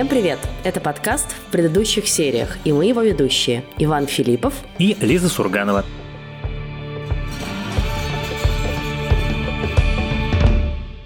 Всем привет! Это подкаст в предыдущих сериях, и мы его ведущие Иван Филиппов и Лиза Сурганова.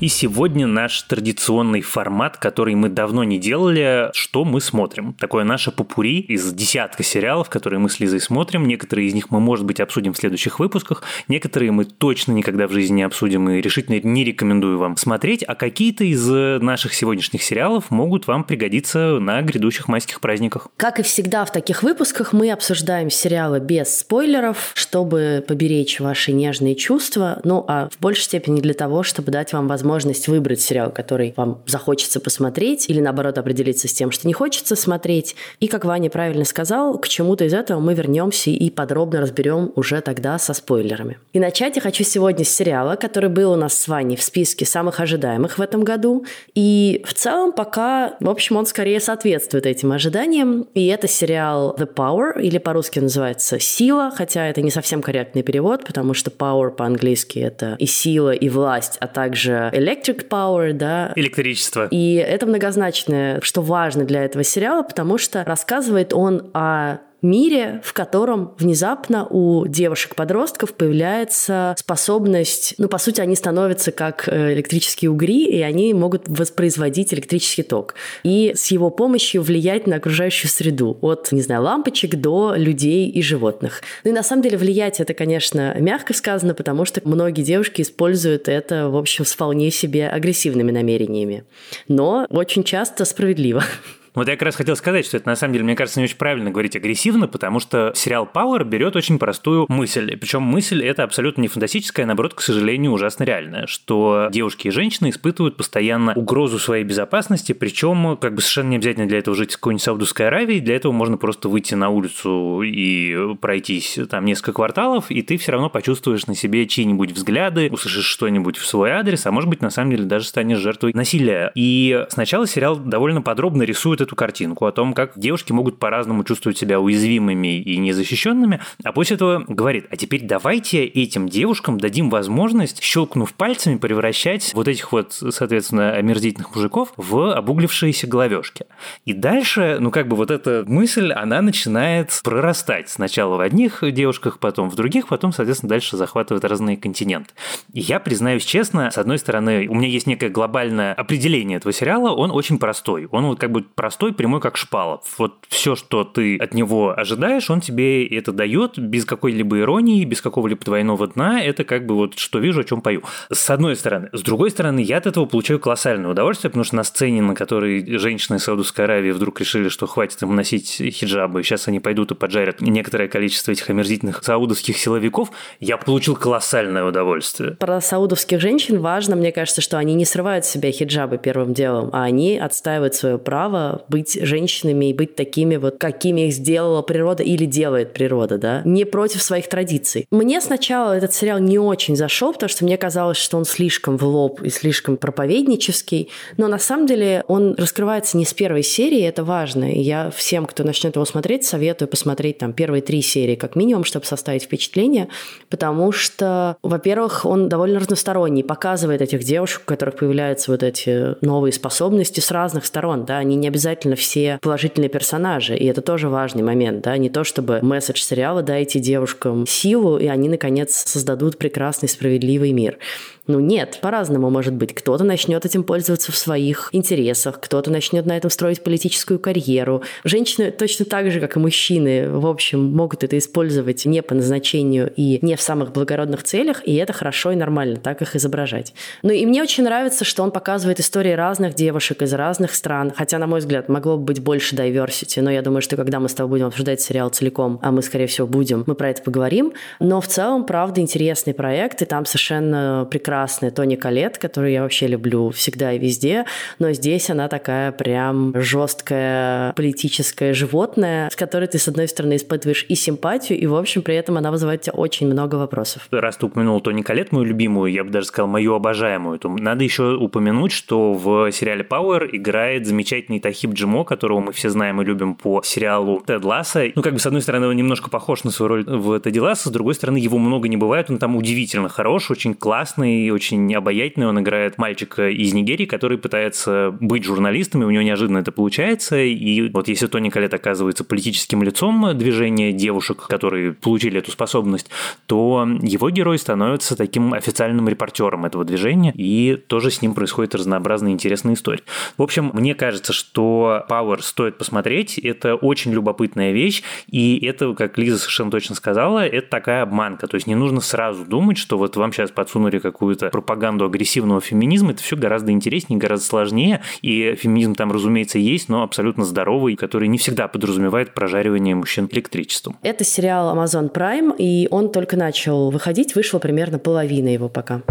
И сегодня наш традиционный формат, который мы давно не делали, что мы смотрим. Такое наше попури из десятка сериалов, которые мы с Лизой смотрим. Некоторые из них мы, может быть, обсудим в следующих выпусках. Некоторые мы точно никогда в жизни не обсудим и решительно не рекомендую вам смотреть. А какие-то из наших сегодняшних сериалов могут вам пригодиться на грядущих майских праздниках. Как и всегда в таких выпусках мы обсуждаем сериалы без спойлеров, чтобы поберечь ваши нежные чувства, ну а в большей степени для того, чтобы дать вам возможность возможность выбрать сериал, который вам захочется посмотреть, или наоборот определиться с тем, что не хочется смотреть. И, как Ваня правильно сказал, к чему-то из этого мы вернемся и подробно разберем уже тогда со спойлерами. И начать я хочу сегодня с сериала, который был у нас с Ваней в списке самых ожидаемых в этом году. И в целом пока, в общем, он скорее соответствует этим ожиданиям. И это сериал The Power, или по-русски называется «Сила», хотя это не совсем корректный перевод, потому что power по-английски это и сила, и власть, а также electric power, да. Электричество. И это многозначное, что важно для этого сериала, потому что рассказывает он о мире, в котором внезапно у девушек-подростков появляется способность, ну, по сути, они становятся как э, электрические угри, и они могут воспроизводить электрический ток. И с его помощью влиять на окружающую среду, от, не знаю, лампочек до людей и животных. Ну и на самом деле влиять это, конечно, мягко сказано, потому что многие девушки используют это, в общем, с вполне себе агрессивными намерениями. Но очень часто справедливо. Вот я как раз хотел сказать, что это на самом деле, мне кажется, не очень правильно говорить агрессивно, потому что сериал Power берет очень простую мысль. Причем мысль это абсолютно не фантастическая, а наоборот, к сожалению, ужасно реальная, что девушки и женщины испытывают постоянно угрозу своей безопасности, причем как бы совершенно не обязательно для этого жить в какой-нибудь Саудовской Аравии, для этого можно просто выйти на улицу и пройтись там несколько кварталов, и ты все равно почувствуешь на себе чьи-нибудь взгляды, услышишь что-нибудь в свой адрес, а может быть, на самом деле, даже станешь жертвой насилия. И сначала сериал довольно подробно рисует эту картинку о том, как девушки могут по-разному чувствовать себя уязвимыми и незащищенными, а после этого говорит, а теперь давайте этим девушкам дадим возможность, щелкнув пальцами, превращать вот этих вот, соответственно, омерзительных мужиков в обуглившиеся головешки. И дальше, ну как бы вот эта мысль, она начинает прорастать. Сначала в одних девушках, потом в других, потом, соответственно, дальше захватывает разные континенты. И я признаюсь честно, с одной стороны, у меня есть некое глобальное определение этого сериала, он очень простой. Он вот как бы простой простой, прямой, как шпала. Вот все, что ты от него ожидаешь, он тебе это дает без какой-либо иронии, без какого-либо двойного дна. Это как бы вот что вижу, о чем пою. С одной стороны. С другой стороны, я от этого получаю колоссальное удовольствие, потому что на сцене, на которой женщины из Саудовской Аравии вдруг решили, что хватит им носить хиджабы, сейчас они пойдут и поджарят некоторое количество этих омерзительных саудовских силовиков, я получил колоссальное удовольствие. Про саудовских женщин важно, мне кажется, что они не срывают с себя хиджабы первым делом, а они отстаивают свое право быть женщинами и быть такими вот, какими их сделала природа или делает природа, да, не против своих традиций. Мне сначала этот сериал не очень зашел, потому что мне казалось, что он слишком в лоб и слишком проповеднический, но на самом деле он раскрывается не с первой серии, это важно, и я всем, кто начнет его смотреть, советую посмотреть там первые три серии как минимум, чтобы составить впечатление, потому что, во-первых, он довольно разносторонний, показывает этих девушек, у которых появляются вот эти новые способности с разных сторон, да, они не обязательно обязательно все положительные персонажи, и это тоже важный момент, да, не то чтобы месседж сериала дайте девушкам силу, и они, наконец, создадут прекрасный, справедливый мир. Ну нет, по-разному может быть. Кто-то начнет этим пользоваться в своих интересах, кто-то начнет на этом строить политическую карьеру. Женщины точно так же, как и мужчины, в общем, могут это использовать не по назначению и не в самых благородных целях, и это хорошо и нормально, так их изображать. Ну и мне очень нравится, что он показывает истории разных девушек из разных стран, хотя, на мой взгляд, могло бы быть больше diversity, но я думаю, что когда мы с тобой будем обсуждать сериал целиком, а мы, скорее всего, будем, мы про это поговорим. Но в целом, правда, интересный проект, и там совершенно прекрасно прекрасная Тони Калет, которую я вообще люблю всегда и везде, но здесь она такая прям жесткая политическое животное, с которой ты, с одной стороны, испытываешь и симпатию, и, в общем, при этом она вызывает у тебя очень много вопросов. Раз ты упомянул Тони Калет, мою любимую, я бы даже сказал, мою обожаемую, то надо еще упомянуть, что в сериале Power играет замечательный Тахиб Джимо, которого мы все знаем и любим по сериалу Тед Ласса. Ну, как бы, с одной стороны, он немножко похож на свою роль в Теди Ласса, с другой стороны, его много не бывает, он там удивительно хорош, очень классный, классный, очень обаятельный. Он играет мальчика из Нигерии, который пытается быть журналистом, и у него неожиданно это получается. И вот если Тони Колет оказывается политическим лицом движения девушек, которые получили эту способность, то его герой становится таким официальным репортером этого движения, и тоже с ним происходят разнообразные интересные истории. В общем, мне кажется, что Power стоит посмотреть. Это очень любопытная вещь, и это, как Лиза совершенно точно сказала, это такая обманка. То есть не нужно сразу думать, что вот вам сейчас подсунули какую-то пропаганду агрессивного феминизма. Это все гораздо интереснее, гораздо сложнее. И феминизм там, разумеется, есть, но абсолютно здоровый, который не всегда подразумевает прожаривание мужчин электричеством. Это сериал Amazon Prime, и он только начал выходить, вышла примерно половина его пока.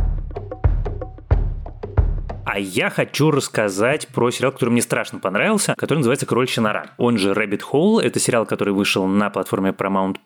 А я хочу рассказать про сериал, который мне страшно понравился, который называется «Кроличья нора». Он же Rabbit Hole. Это сериал, который вышел на платформе Paramount+.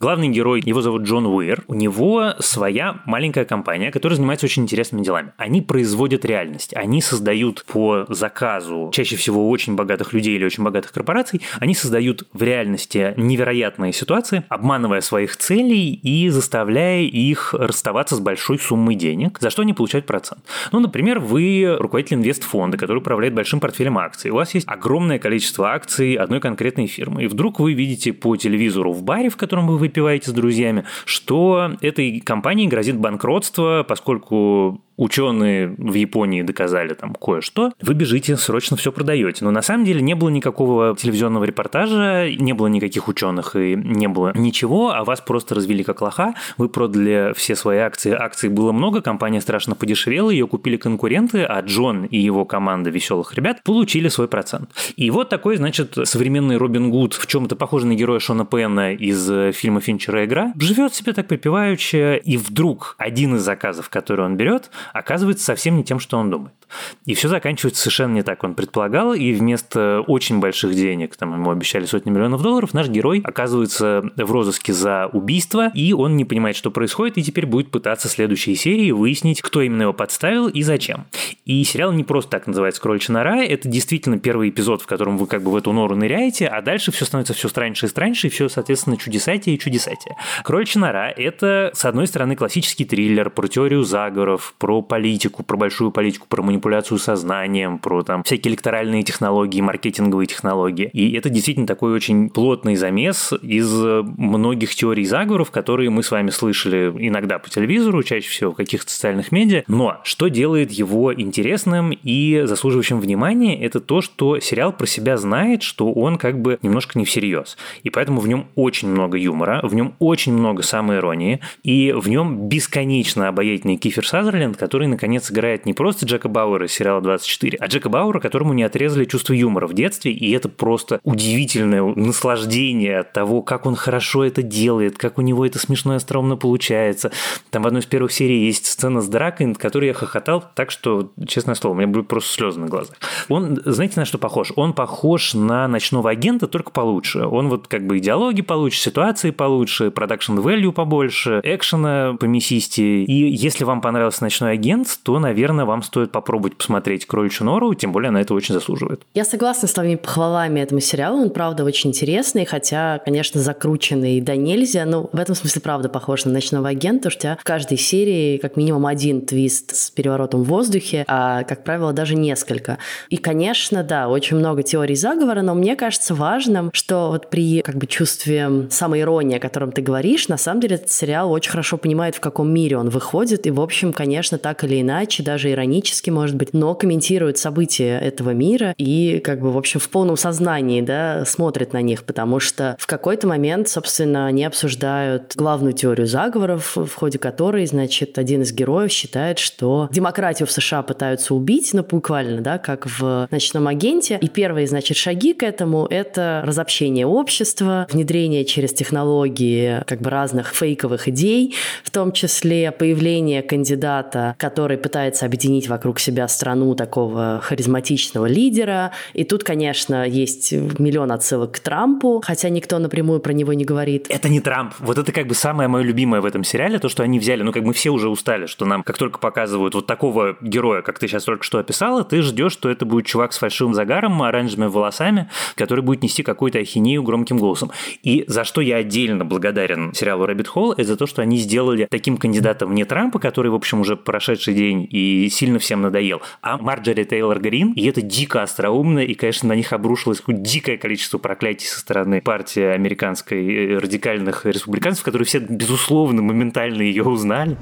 Главный герой, его зовут Джон Уир. У него своя маленькая компания, которая занимается очень интересными делами. Они производят реальность. Они создают по заказу чаще всего очень богатых людей или очень богатых корпораций, они создают в реальности невероятные ситуации, обманывая своих целей и заставляя их расставаться с большой суммой денег, за что они получают процент. Ну, например, вы руководитель инвестфонда, который управляет большим портфелем акций. У вас есть огромное количество акций одной конкретной фирмы. И вдруг вы видите по телевизору в баре, в котором вы выпиваете с друзьями, что этой компании грозит банкротство, поскольку ученые в Японии доказали там кое-что, вы бежите, срочно все продаете. Но на самом деле не было никакого телевизионного репортажа, не было никаких ученых и не было ничего, а вас просто развели как лоха, вы продали все свои акции, акций было много, компания страшно подешевела, ее купили конкуренты, а Джон и его команда веселых ребят получили свой процент. И вот такой, значит, современный Робин Гуд, в чем-то похожий на героя Шона Пенна из э, фильма Финчера «Игра», живет себе так припеваючи, и вдруг один из заказов, который он берет, оказывается совсем не тем, что он думает. И все заканчивается совершенно не так, он предполагал, и вместо очень больших денег, там ему обещали сотни миллионов долларов, наш герой оказывается в розыске за убийство, и он не понимает, что происходит, и теперь будет пытаться в следующей серии выяснить, кто именно его подставил и зачем. И сериал не просто так называется «Кроличья нора», это действительно первый эпизод, в котором вы как бы в эту нору ныряете, а дальше все становится все страньше и страньше, и все, соответственно, чудесатие и чудесатие. «Кроличья нора» — это, с одной стороны, классический триллер про теорию заговоров, про политику, про большую политику, про манипуляцию сознанием, про там всякие электоральные технологии, маркетинговые технологии. И это действительно такой очень плотный замес из многих теорий заговоров, которые мы с вами слышали иногда по телевизору, чаще всего в каких-то социальных медиа. Но что делает его интересным и заслуживающим внимания, это то, что сериал про себя знает, что он как бы немножко не всерьез. И поэтому в нем очень много юмора, в нем очень много самоиронии, и в нем бесконечно обаятельный Кифер Сазерленд, который, наконец, играет не просто Джека Бауэра из сериала 24, а Джека Бауэра, которому не отрезали чувство юмора в детстве, и это просто удивительное наслаждение от того, как он хорошо это делает, как у него это смешно и остроумно получается. Там в одной из первых серий есть сцена с дракой, над которой я хохотал так, что, честное слово, у меня были просто слезы на глазах. Он, знаете, на что похож? Он похож на ночного агента, только получше. Он вот как бы идеологии получше, ситуации получше, продакшн value побольше, экшена помесистее. И если вам понравился ночной агент, то, наверное, вам стоит попробовать посмотреть «Кроличью нору», тем более она это очень заслуживает. Я согласна с твоими похвалами этому сериалу, он, правда, очень интересный, хотя, конечно, закрученный да нельзя, но в этом смысле, правда, похож на «Ночного агента», что у тебя в каждой серии как минимум один твист с переворотом в воздухе, а, как правило, даже несколько. И, конечно, да, очень много теорий заговора, но мне кажется важным, что вот при как бы чувстве самоиронии, о котором ты говоришь, на самом деле этот сериал очень хорошо понимает, в каком мире он выходит, и, в общем, конечно, так или иначе, даже иронически, может быть, но комментирует события этого мира и, как бы, в общем, в полном сознании, да, смотрит на них, потому что в какой-то момент, собственно, они обсуждают главную теорию заговоров, в ходе которой, значит, один из героев считает, что демократию в США пытаются убить, ну, буквально, да, как в «Ночном агенте», и первые, значит, шаги к этому — это разобщение общества, внедрение через технологии как бы разных фейковых идей, в том числе появление кандидата, который пытается объединить вокруг себя себя страну такого харизматичного лидера. И тут, конечно, есть миллион отсылок к Трампу, хотя никто напрямую про него не говорит. Это не Трамп. Вот это как бы самое мое любимое в этом сериале, то, что они взяли, ну, как мы все уже устали, что нам, как только показывают вот такого героя, как ты сейчас только что описала, ты ждешь, что это будет чувак с фальшивым загаром, оранжевыми волосами, который будет нести какую-то ахинею громким голосом. И за что я отдельно благодарен сериалу Rabbit Hole, это за то, что они сделали таким кандидатом не Трампа, который, в общем, уже прошедший день и сильно всем надоел, а Марджори Тейлор Грин, и это дико остроумно, и, конечно, на них обрушилось дикое количество проклятий со стороны партии американской э, радикальных республиканцев, которые все, безусловно, моментально ее узнали.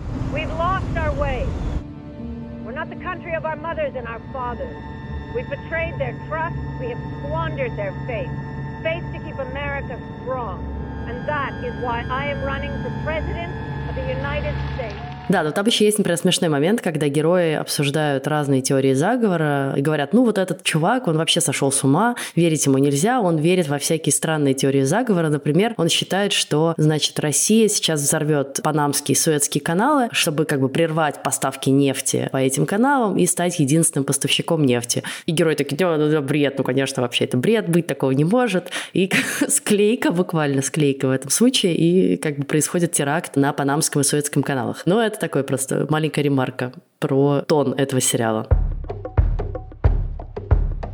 We've betrayed their trust, we have squandered their faith. Faith to keep America strong. And that is why I am running for President of the United States. Да, но там еще есть, например, смешной момент, когда герои обсуждают разные теории заговора и говорят, ну вот этот чувак, он вообще сошел с ума, верить ему нельзя, он верит во всякие странные теории заговора. Например, он считает, что, значит, Россия сейчас взорвет панамские и суэцкие каналы, чтобы как бы прервать поставки нефти по этим каналам и стать единственным поставщиком нефти. И герои такие, ну, это бред, ну, конечно, вообще это бред, быть такого не может. И склейка, буквально склейка в этом случае, и как бы происходит теракт на панамском и суэцком каналах. Но это это такой просто маленькая ремарка про тон этого сериала.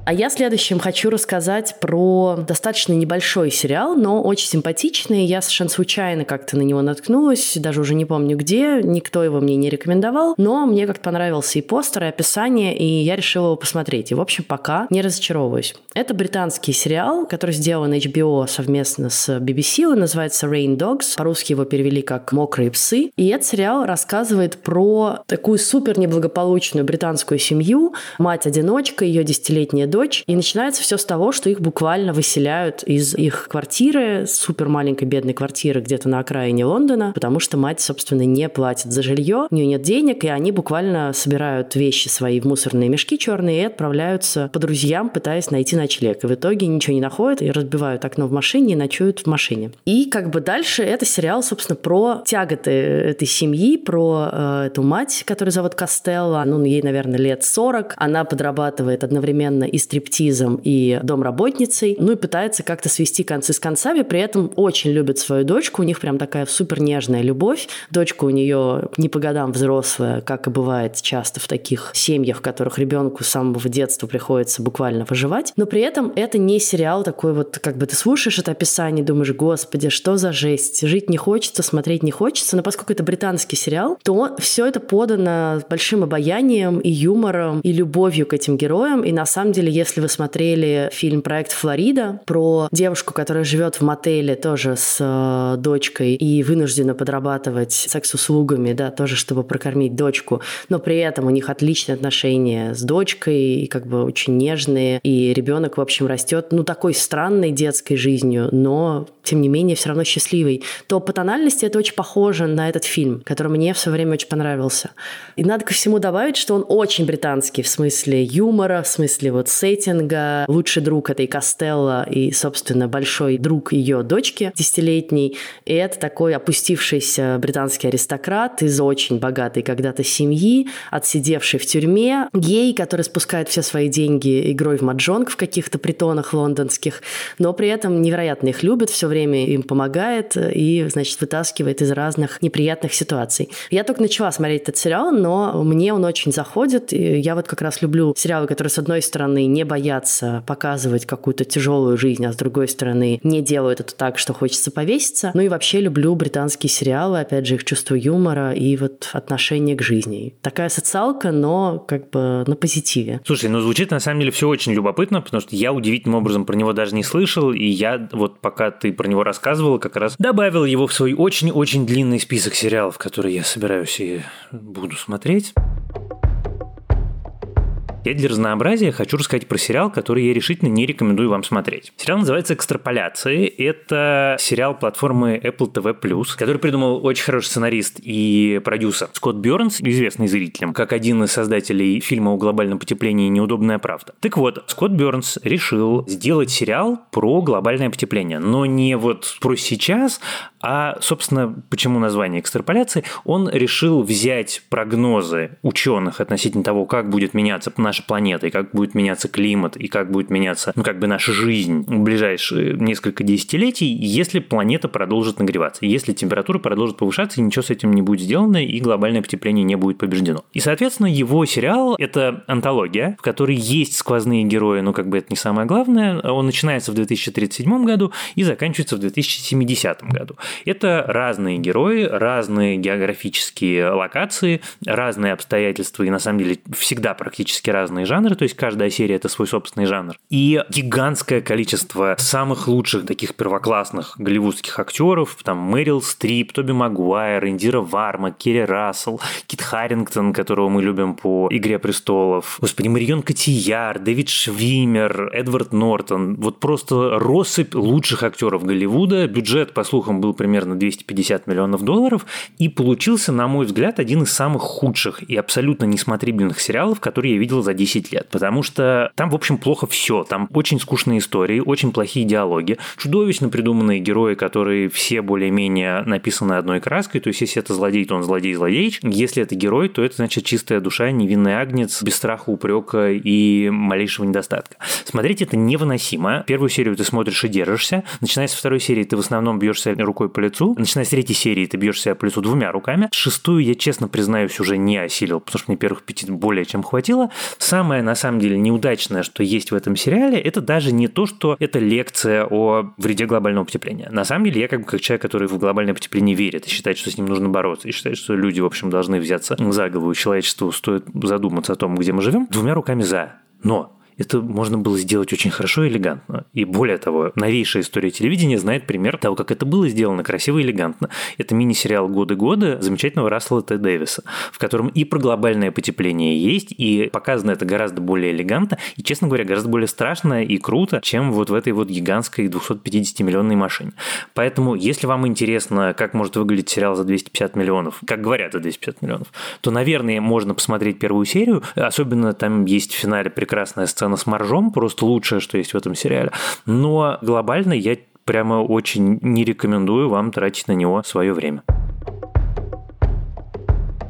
А я следующим хочу рассказать про достаточно небольшой сериал, но очень симпатичный. Я совершенно случайно как-то на него наткнулась, даже уже не помню где, никто его мне не рекомендовал, но мне как-то понравился и постер, и описание, и я решила его посмотреть. И, в общем, пока не разочаровываюсь. Это британский сериал, который сделан HBO совместно с BBC, он называется Rain Dogs, по-русски его перевели как «Мокрые псы», и этот сериал рассказывает про такую супер неблагополучную британскую семью, мать-одиночка, ее десятилетняя дочь. И начинается все с того, что их буквально выселяют из их квартиры, супер маленькой бедной квартиры где-то на окраине Лондона, потому что мать, собственно, не платит за жилье, у нее нет денег, и они буквально собирают вещи свои в мусорные мешки черные и отправляются по друзьям, пытаясь найти ночлег. И в итоге ничего не находят и разбивают окно в машине и ночуют в машине. И как бы дальше это сериал, собственно, про тяготы этой семьи, про э, эту мать, которую зовут Костелла. Ну, ей, наверное, лет 40. Она подрабатывает одновременно и стриптизом, и домработницей, ну и пытается как-то свести концы с концами, при этом очень любит свою дочку, у них прям такая супер нежная любовь. Дочка у нее не по годам взрослая, как и бывает часто в таких семьях, в которых ребенку с самого детства приходится буквально выживать. Но при этом это не сериал такой вот, как бы ты слушаешь это описание, думаешь, господи, что за жесть, жить не хочется, смотреть не хочется, но поскольку это британский сериал, то все это подано большим обаянием и юмором, и любовью к этим героям, и на самом деле если вы смотрели фильм «Проект Флорида» про девушку, которая живет в мотеле тоже с э, дочкой и вынуждена подрабатывать секс-услугами, да, тоже чтобы прокормить дочку, но при этом у них отличные отношения с дочкой, и как бы очень нежные, и ребенок, в общем, растет, ну, такой странной детской жизнью, но, тем не менее, все равно счастливый, то по тональности это очень похоже на этот фильм, который мне все время очень понравился. И надо ко всему добавить, что он очень британский в смысле юмора, в смысле вот сеттинга, лучший друг этой Костелла и, собственно, большой друг ее дочки десятилетней. И это такой опустившийся британский аристократ из очень богатой когда-то семьи, отсидевший в тюрьме, гей, который спускает все свои деньги игрой в маджонг в каких-то притонах лондонских, но при этом невероятно их любит, все время им помогает и, значит, вытаскивает из разных неприятных ситуаций. Я только начала смотреть этот сериал, но мне он очень заходит. И я вот как раз люблю сериалы, которые, с одной стороны, не боятся показывать какую-то тяжелую жизнь, а с другой стороны не делают это так, что хочется повеситься. Ну и вообще люблю британские сериалы, опять же, их чувство юмора и вот отношение к жизни. Такая социалка, но как бы на позитиве. Слушай, ну звучит на самом деле все очень любопытно, потому что я удивительным образом про него даже не слышал, и я вот пока ты про него рассказывал, как раз добавил его в свой очень-очень длинный список сериалов, которые я собираюсь и буду смотреть. Я для разнообразия хочу рассказать про сериал, который я решительно не рекомендую вам смотреть. Сериал называется «Экстраполяции». Это сериал платформы Apple TV+, который придумал очень хороший сценарист и продюсер Скотт Бёрнс, известный зрителям, как один из создателей фильма о глобальном потеплении «Неудобная правда». Так вот, Скотт Бёрнс решил сделать сериал про глобальное потепление, но не вот про сейчас, а, собственно, почему название экстраполяции? Он решил взять прогнозы ученых относительно того, как будет меняться наша планета, и как будет меняться климат, и как будет меняться, ну, как бы наша жизнь в ближайшие несколько десятилетий, если планета продолжит нагреваться, если температура продолжит повышаться, и ничего с этим не будет сделано, и глобальное потепление не будет побеждено. И, соответственно, его сериал – это антология, в которой есть сквозные герои, но как бы это не самое главное. Он начинается в 2037 году и заканчивается в 2070 году. Это разные герои, разные географические локации, разные обстоятельства и на самом деле всегда практически разные жанры, то есть каждая серия это свой собственный жанр. И гигантское количество самых лучших таких первоклассных голливудских актеров, там Мэрил Стрип, Тоби Магуайр, Индира Варма, Керри Рассел, Кит Харрингтон, которого мы любим по «Игре престолов», господи, Марион Котияр, Дэвид Швимер, Эдвард Нортон, вот просто россыпь лучших актеров Голливуда, бюджет, по слухам, был примерно 250 миллионов долларов, и получился, на мой взгляд, один из самых худших и абсолютно несмотрибельных сериалов, которые я видел за 10 лет. Потому что там, в общем, плохо все. Там очень скучные истории, очень плохие диалоги, чудовищно придуманные герои, которые все более-менее написаны одной краской. То есть, если это злодей, то он злодей-злодей. Если это герой, то это значит чистая душа, невинный агнец, без страха, упрека и малейшего недостатка. Смотреть это невыносимо. Первую серию ты смотришь и держишься. Начиная со второй серии ты в основном бьешься рукой по лицу. Начиная с третьей серии ты бьешь себя по лицу двумя руками. Шестую я, честно признаюсь, уже не осилил, потому что мне первых пяти более чем хватило. Самое, на самом деле, неудачное, что есть в этом сериале, это даже не то, что это лекция о вреде глобального потепления. На самом деле, я как бы как человек, который в глобальное потепление верит и считает, что с ним нужно бороться, и считает, что люди, в общем, должны взяться за голову, человечеству стоит задуматься о том, где мы живем, двумя руками за. Но это можно было сделать очень хорошо и элегантно. И более того, новейшая история телевидения знает пример того, как это было сделано красиво и элегантно. Это мини-сериал «Годы-годы» замечательного Рассела Т. Дэвиса, в котором и про глобальное потепление есть, и показано это гораздо более элегантно, и, честно говоря, гораздо более страшно и круто, чем вот в этой вот гигантской 250-миллионной машине. Поэтому, если вам интересно, как может выглядеть сериал за 250 миллионов, как говорят за 250 миллионов, то, наверное, можно посмотреть первую серию, особенно там есть в финале прекрасная сцена сцена с моржом, просто лучшее, что есть в этом сериале. Но глобально я прямо очень не рекомендую вам тратить на него свое время.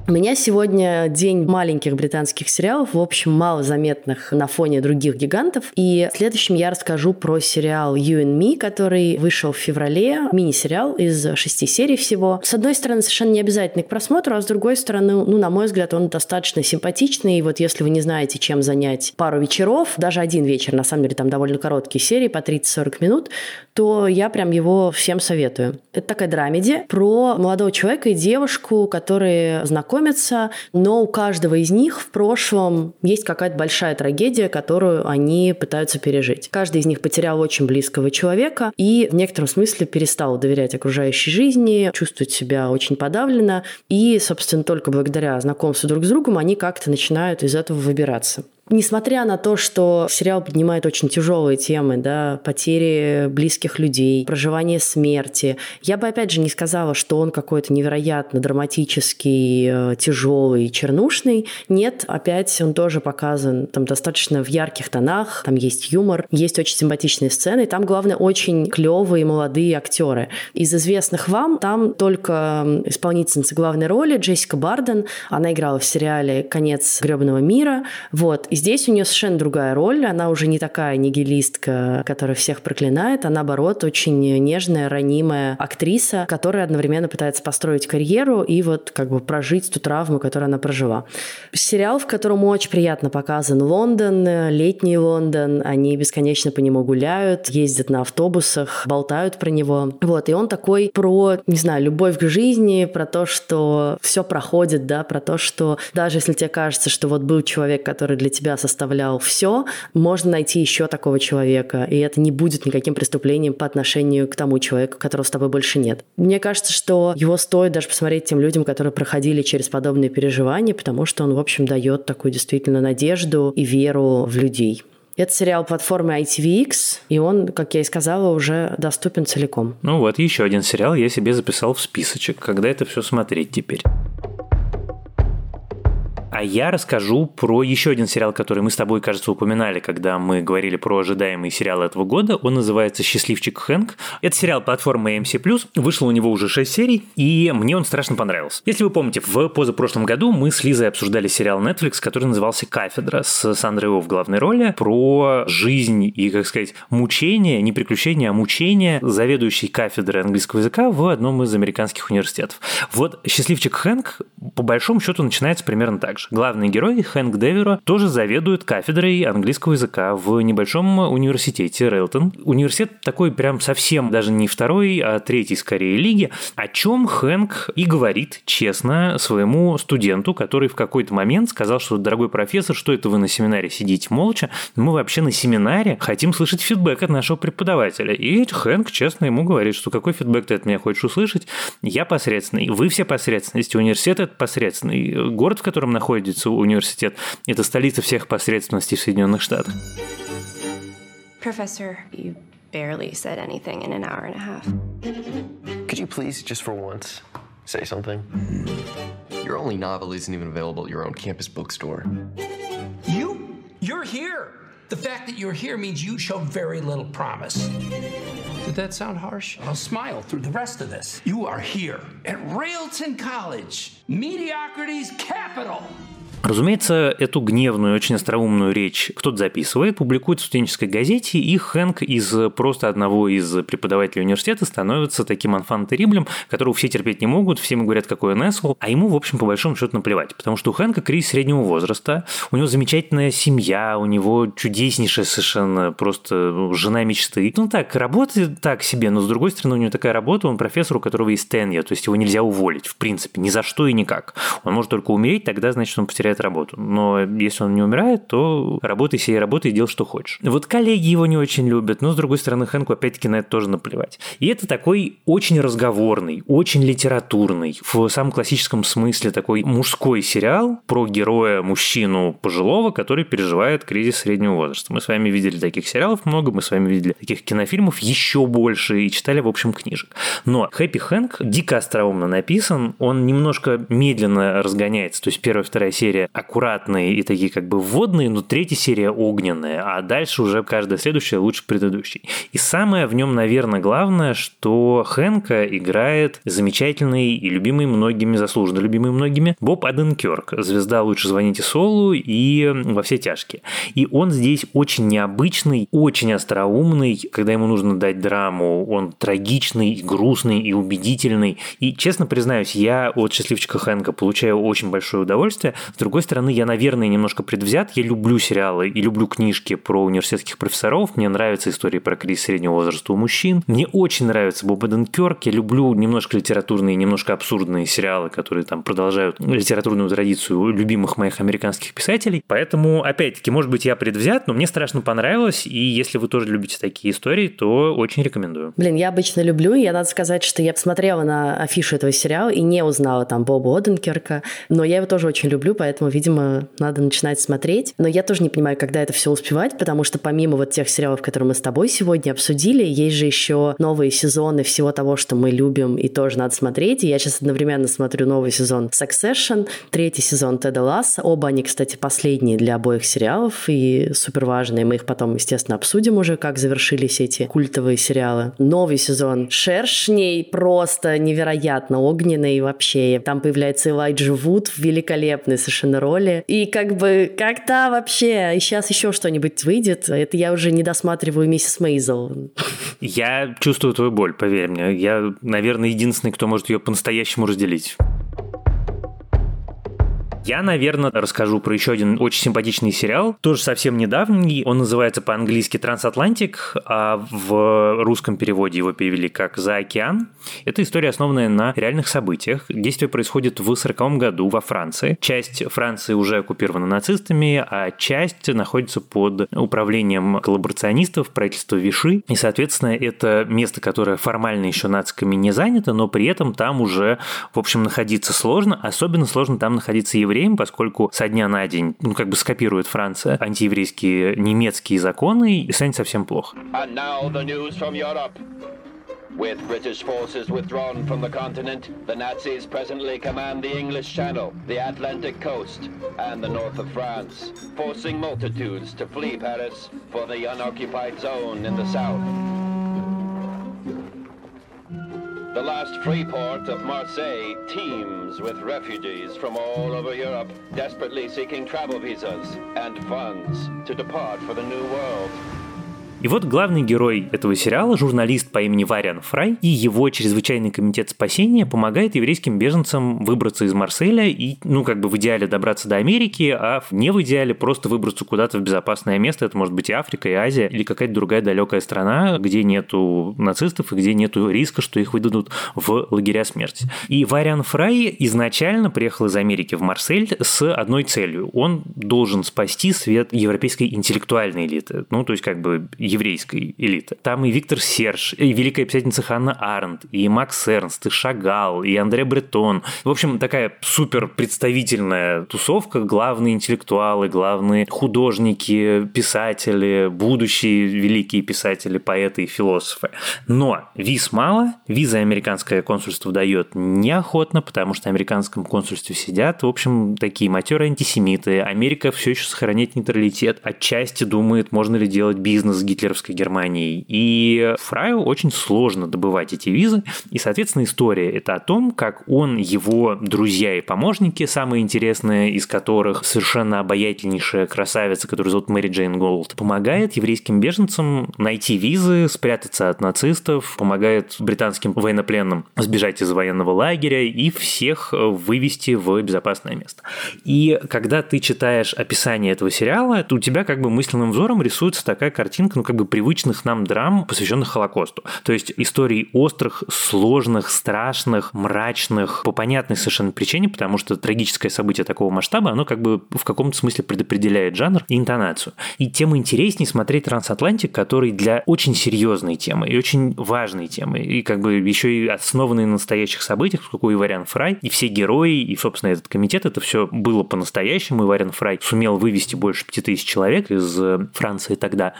У меня сегодня день маленьких британских сериалов, в общем, мало заметных на фоне других гигантов. И в следующем я расскажу про сериал You and Me, который вышел в феврале. Мини-сериал из шести серий всего. С одной стороны, совершенно не обязательный к просмотру, а с другой стороны, ну, на мой взгляд, он достаточно симпатичный. И вот если вы не знаете, чем занять пару вечеров, даже один вечер, на самом деле, там довольно короткие серии, по 30-40 минут, то я прям его всем советую. Это такая драмеди про молодого человека и девушку, которые знакомы знакомятся, но у каждого из них в прошлом есть какая-то большая трагедия, которую они пытаются пережить. Каждый из них потерял очень близкого человека и в некотором смысле перестал доверять окружающей жизни, чувствует себя очень подавленно, и, собственно, только благодаря знакомству друг с другом они как-то начинают из этого выбираться. Несмотря на то, что сериал поднимает очень тяжелые темы, да, потери близких людей, проживание смерти, я бы опять же не сказала, что он какой-то невероятно драматический, э, тяжелый, чернушный. Нет, опять он тоже показан там достаточно в ярких тонах, там есть юмор, есть очень симпатичные сцены, там, главное, очень клевые молодые актеры. Из известных вам там только исполнительница главной роли Джессика Барден, она играла в сериале «Конец гребаного мира», вот, и здесь у нее совершенно другая роль. Она уже не такая нигилистка, которая всех проклинает, а наоборот очень нежная, ранимая актриса, которая одновременно пытается построить карьеру и вот как бы прожить ту травму, которую она прожила. Сериал, в котором очень приятно показан Лондон, летний Лондон. Они бесконечно по нему гуляют, ездят на автобусах, болтают про него. Вот, и он такой про, не знаю, любовь к жизни, про то, что все проходит, да, про то, что даже если тебе кажется, что вот был человек, который для тебя тебя составлял все, можно найти еще такого человека, и это не будет никаким преступлением по отношению к тому человеку, которого с тобой больше нет. Мне кажется, что его стоит даже посмотреть тем людям, которые проходили через подобные переживания, потому что он, в общем, дает такую действительно надежду и веру в людей. Это сериал платформы ITVX, и он, как я и сказала, уже доступен целиком. Ну вот, еще один сериал я себе записал в списочек, когда это все смотреть теперь. А я расскажу про еще один сериал, который мы с тобой, кажется, упоминали, когда мы говорили про ожидаемый сериал этого года. Он называется «Счастливчик Хэнк». Это сериал платформы AMC+. Вышло у него уже 6 серий, и мне он страшно понравился. Если вы помните, в позапрошлом году мы с Лизой обсуждали сериал Netflix, который назывался «Кафедра» с Сандрой О в главной роли, про жизнь и, как сказать, мучение, не приключения, а мучение заведующей кафедры английского языка в одном из американских университетов. Вот «Счастливчик Хэнк» по большому счету начинается примерно так же также. Главный герой Хэнк Деверо тоже заведует кафедрой английского языка в небольшом университете Рейлтон. Университет такой прям совсем даже не второй, а третий скорее лиги, о чем Хэнк и говорит честно своему студенту, который в какой-то момент сказал, что дорогой профессор, что это вы на семинаре сидите молча, мы вообще на семинаре хотим слышать фидбэк от нашего преподавателя. И Хэнк честно ему говорит, что какой фидбэк ты от меня хочешь услышать, я посредственный, вы все посредственности, университет это посредственный, город, в котором находится находится университет. Это столица всех посредственностей в Соединенных Штатах. Professor, you barely said anything in an hour and a half. Could you please, just for once, say something? Your only novel isn't even available at your own campus bookstore. You? You're here! The fact that you're here means you show very little promise. Did that sound harsh? I'll smile through the rest of this. You are here at Railton College, mediocrity's capital. Разумеется, эту гневную, очень остроумную речь кто-то записывает, публикует в студенческой газете, и Хэнк из просто одного из преподавателей университета становится таким анфан териблем, которого все терпеть не могут, все ему говорят, какой он эсл, а ему, в общем, по большому счету наплевать, потому что у Хэнка кризис среднего возраста, у него замечательная семья, у него чудеснейшая совершенно просто ну, жена мечты. Ну так, работает так себе, но с другой стороны, у него такая работа, он профессор, у которого есть тенья, то есть его нельзя уволить, в принципе, ни за что и никак. Он может только умереть, тогда, значит, он потеряет работу. Но если он не умирает, то работай себе работай и делай, что хочешь. Вот коллеги его не очень любят, но, с другой стороны, Хэнку опять-таки на это тоже наплевать. И это такой очень разговорный, очень литературный, в самом классическом смысле такой мужской сериал про героя, мужчину пожилого, который переживает кризис среднего возраста. Мы с вами видели таких сериалов много, мы с вами видели таких кинофильмов еще больше и читали, в общем, книжек. Но Хэппи Хэнк дико остроумно написан, он немножко медленно разгоняется, то есть первая, вторая серия серия аккуратные и такие как бы вводные, но третья серия огненная, а дальше уже каждая следующая лучше предыдущей. И самое в нем, наверное, главное, что Хэнка играет замечательный и любимый многими, заслуженно любимый многими, Боб Аденкерк, звезда «Лучше звоните Солу» и «Во все тяжкие». И он здесь очень необычный, очень остроумный, когда ему нужно дать драму, он трагичный, и грустный и убедительный. И, честно признаюсь, я от «Счастливчика Хэнка» получаю очень большое удовольствие. С другой стороны, я, наверное, немножко предвзят. Я люблю сериалы и люблю книжки про университетских профессоров. Мне нравятся истории про кризис среднего возраста у мужчин. Мне очень нравится Боб Эденкерк. Я люблю немножко литературные, немножко абсурдные сериалы, которые там продолжают литературную традицию любимых моих американских писателей. Поэтому, опять-таки, может быть, я предвзят, но мне страшно понравилось. И если вы тоже любите такие истории, то очень рекомендую. Блин, я обычно люблю, я надо сказать, что я посмотрела на афишу этого сериала и не узнала там Боба Оденкерка, но я его тоже очень люблю, поэтому поэтому, видимо, надо начинать смотреть. Но я тоже не понимаю, когда это все успевать, потому что помимо вот тех сериалов, которые мы с тобой сегодня обсудили, есть же еще новые сезоны всего того, что мы любим и тоже надо смотреть. И я сейчас одновременно смотрю новый сезон Succession, третий сезон Теда Ласса. Оба они, кстати, последние для обоих сериалов и супер важные. Мы их потом, естественно, обсудим уже, как завершились эти культовые сериалы. Новый сезон Шершней просто невероятно огненный вообще. Там появляется Элайджа Вуд, великолепный совершенно на роли. И как бы, когда вообще сейчас еще что-нибудь выйдет, это я уже не досматриваю миссис Мейзел. Я чувствую твою боль, поверь мне. Я, наверное, единственный, кто может ее по-настоящему разделить. Я, наверное, расскажу про еще один очень симпатичный сериал, тоже совсем недавний. Он называется по-английски «Трансатлантик», а в русском переводе его перевели как «За океан». Это история, основанная на реальных событиях. Действие происходит в 40 году во Франции. Часть Франции уже оккупирована нацистами, а часть находится под управлением коллаборационистов, правительства Виши. И, соответственно, это место, которое формально еще нациками не занято, но при этом там уже, в общем, находиться сложно. Особенно сложно там находиться евреям, поскольку со дня на день, ну, как бы скопирует Франция антиеврейские немецкие законы, и станет совсем плохо. With British forces withdrawn from the continent, the Nazis presently command the English Channel, the Atlantic coast, and the north of France, forcing multitudes to flee Paris for the unoccupied zone in the south. The last free port of Marseille teems with refugees from all over Europe, desperately seeking travel visas and funds to depart for the New World. И вот главный герой этого сериала, журналист по имени Вариан Фрай, и его чрезвычайный комитет спасения помогает еврейским беженцам выбраться из Марселя и, ну, как бы в идеале добраться до Америки, а не в идеале просто выбраться куда-то в безопасное место. Это может быть и Африка, и Азия, или какая-то другая далекая страна, где нету нацистов и где нету риска, что их выдадут в лагеря смерти. И Вариан Фрай изначально приехал из Америки в Марсель с одной целью. Он должен спасти свет европейской интеллектуальной элиты. Ну, то есть, как бы еврейской элиты. Там и Виктор Серж, и великая писательница Ханна Арендт, и Макс Эрнст, и Шагал, и Андре Бретон. В общем, такая супер представительная тусовка, главные интеллектуалы, главные художники, писатели, будущие великие писатели, поэты и философы. Но виз мало, визы американское консульство дает неохотно, потому что в американском консульстве сидят, в общем, такие матерые антисемиты. Америка все еще сохраняет нейтралитет, отчасти думает, можно ли делать бизнес с гитлеровской Германией. И Фраю очень сложно добывать эти визы. И, соответственно, история это о том, как он, его друзья и помощники, самые интересные из которых совершенно обаятельнейшая красавица, которую зовут Мэри Джейн Голд, помогает еврейским беженцам найти визы, спрятаться от нацистов, помогает британским военнопленным сбежать из военного лагеря и всех вывести в безопасное место. И когда ты читаешь описание этого сериала, то у тебя как бы мысленным взором рисуется такая картинка, ну, как бы привычных нам драм, посвященных Холокосту. То есть истории острых, сложных, страшных, мрачных, по понятной совершенно причине, потому что трагическое событие такого масштаба, оно как бы в каком-то смысле предопределяет жанр и интонацию. И тем интереснее смотреть «Трансатлантик», который для очень серьезной темы и очень важной темы, и как бы еще и основанный на настоящих событиях, поскольку и Вариан Фрай, и все герои, и, собственно, этот комитет, это все было по-настоящему, и Вариан Фрай сумел вывести больше 5000 человек из Франции тогда.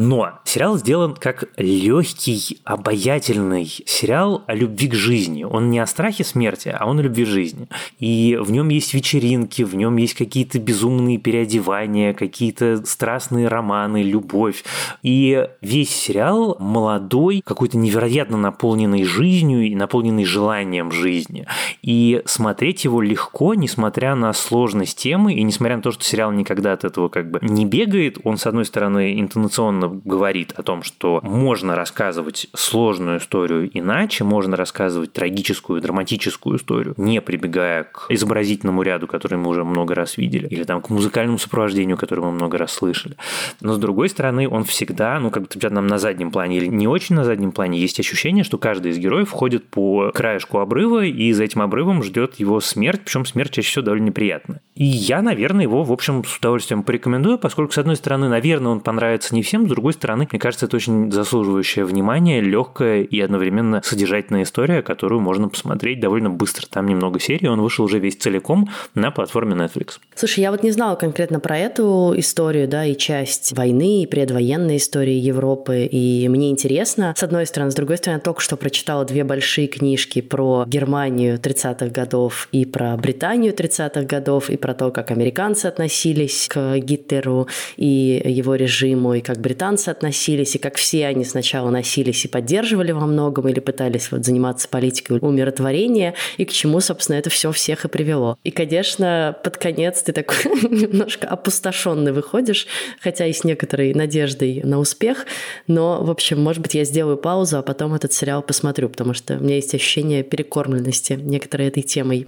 Но сериал сделан как легкий, обаятельный сериал о любви к жизни. Он не о страхе смерти, а он о любви к жизни. И в нем есть вечеринки, в нем есть какие-то безумные переодевания, какие-то страстные романы, любовь. И весь сериал молодой, какой-то невероятно наполненный жизнью и наполненный желанием жизни. И смотреть его легко, несмотря на сложность темы, и несмотря на то, что сериал никогда от этого как бы не бегает, он, с одной стороны, интонационно говорит о том, что можно рассказывать сложную историю иначе, можно рассказывать трагическую, драматическую историю, не прибегая к изобразительному ряду, который мы уже много раз видели, или там к музыкальному сопровождению, которое мы много раз слышали. Но с другой стороны, он всегда, ну как бы нам на заднем плане или не очень на заднем плане, есть ощущение, что каждый из героев входит по краешку обрыва, и за этим обрывом ждет его смерть, причем смерть чаще всего довольно неприятная. И я, наверное, его, в общем, с удовольствием порекомендую, поскольку, с одной стороны, наверное, он понравится не всем, с другой стороны, мне кажется, это очень заслуживающая внимания, легкая и одновременно содержательная история, которую можно посмотреть довольно быстро. Там немного серий, он вышел уже весь целиком на платформе Netflix. Слушай, я вот не знала конкретно про эту историю, да, и часть войны, и предвоенной истории Европы, и мне интересно, с одной стороны, с другой стороны, я только что прочитала две большие книжки про Германию 30-х годов и про Британию 30-х годов, и про то, как американцы относились к Гитлеру и его режиму, и как британцы относились относились, и как все они сначала носились и поддерживали во многом, или пытались вот заниматься политикой умиротворения, и к чему, собственно, это все всех и привело. И, конечно, под конец ты такой немножко опустошенный выходишь, хотя и с некоторой надеждой на успех, но, в общем, может быть, я сделаю паузу, а потом этот сериал посмотрю, потому что у меня есть ощущение перекормленности некоторой этой темой.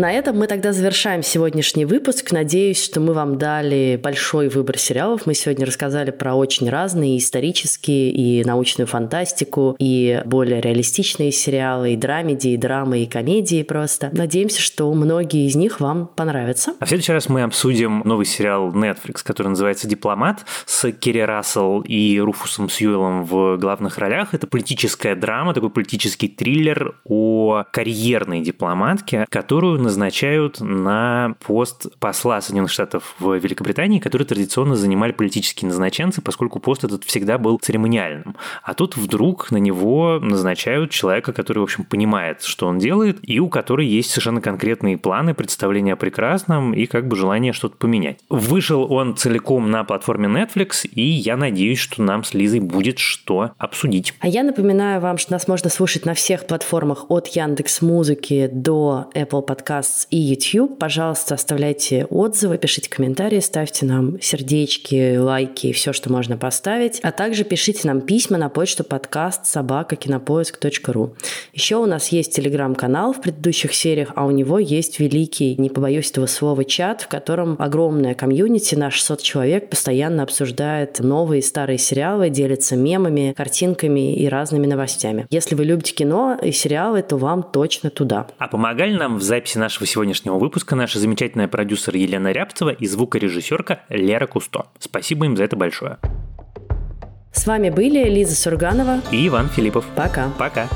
На этом мы тогда завершаем сегодняшний выпуск. Надеюсь, что мы вам дали большой выбор сериалов. Мы сегодня рассказали про очень разные исторические, и научную фантастику, и более реалистичные сериалы, и драмеди, и драмы, и комедии просто. Надеемся, что многие из них вам понравятся. А в следующий раз мы обсудим новый сериал Netflix, который называется «Дипломат» с Керри Рассел и Руфусом Сьюэлом в главных ролях. Это политическая драма, такой политический триллер о карьерной дипломатке, которую назначают на пост посла Соединенных Штатов в Великобритании, который традиционно занимали политические назначенцы, поскольку пост этот всегда был церемониальным. А тут вдруг на него назначают человека, который, в общем, понимает, что он делает, и у которой есть совершенно конкретные планы, представления о прекрасном и как бы желание что-то поменять. Вышел он целиком на платформе Netflix, и я надеюсь, что нам с Лизой будет что обсудить. А я напоминаю вам, что нас можно слушать на всех платформах от Яндекс Музыки до Apple Podcasts и YouTube. Пожалуйста, оставляйте отзывы, пишите комментарии, ставьте нам сердечки, лайки, все, что можно поставить. А также пишите нам письма на почту подкаст собака кинопоиск.ру. Еще у нас есть телеграм-канал в предыдущих сериях, а у него есть великий, не побоюсь этого слова, чат, в котором огромная комьюнити, наш 600 человек, постоянно обсуждает новые и старые сериалы, делится мемами, картинками и разными новостями. Если вы любите кино и сериалы, то вам точно туда. А помогали нам в записи нашего сегодняшнего выпуска наша замечательная продюсер Елена Рябцева и звукорежиссерка Лера Кусто. Спасибо им за это большое. С вами были Лиза Сурганова и Иван Филиппов. Пока. Пока.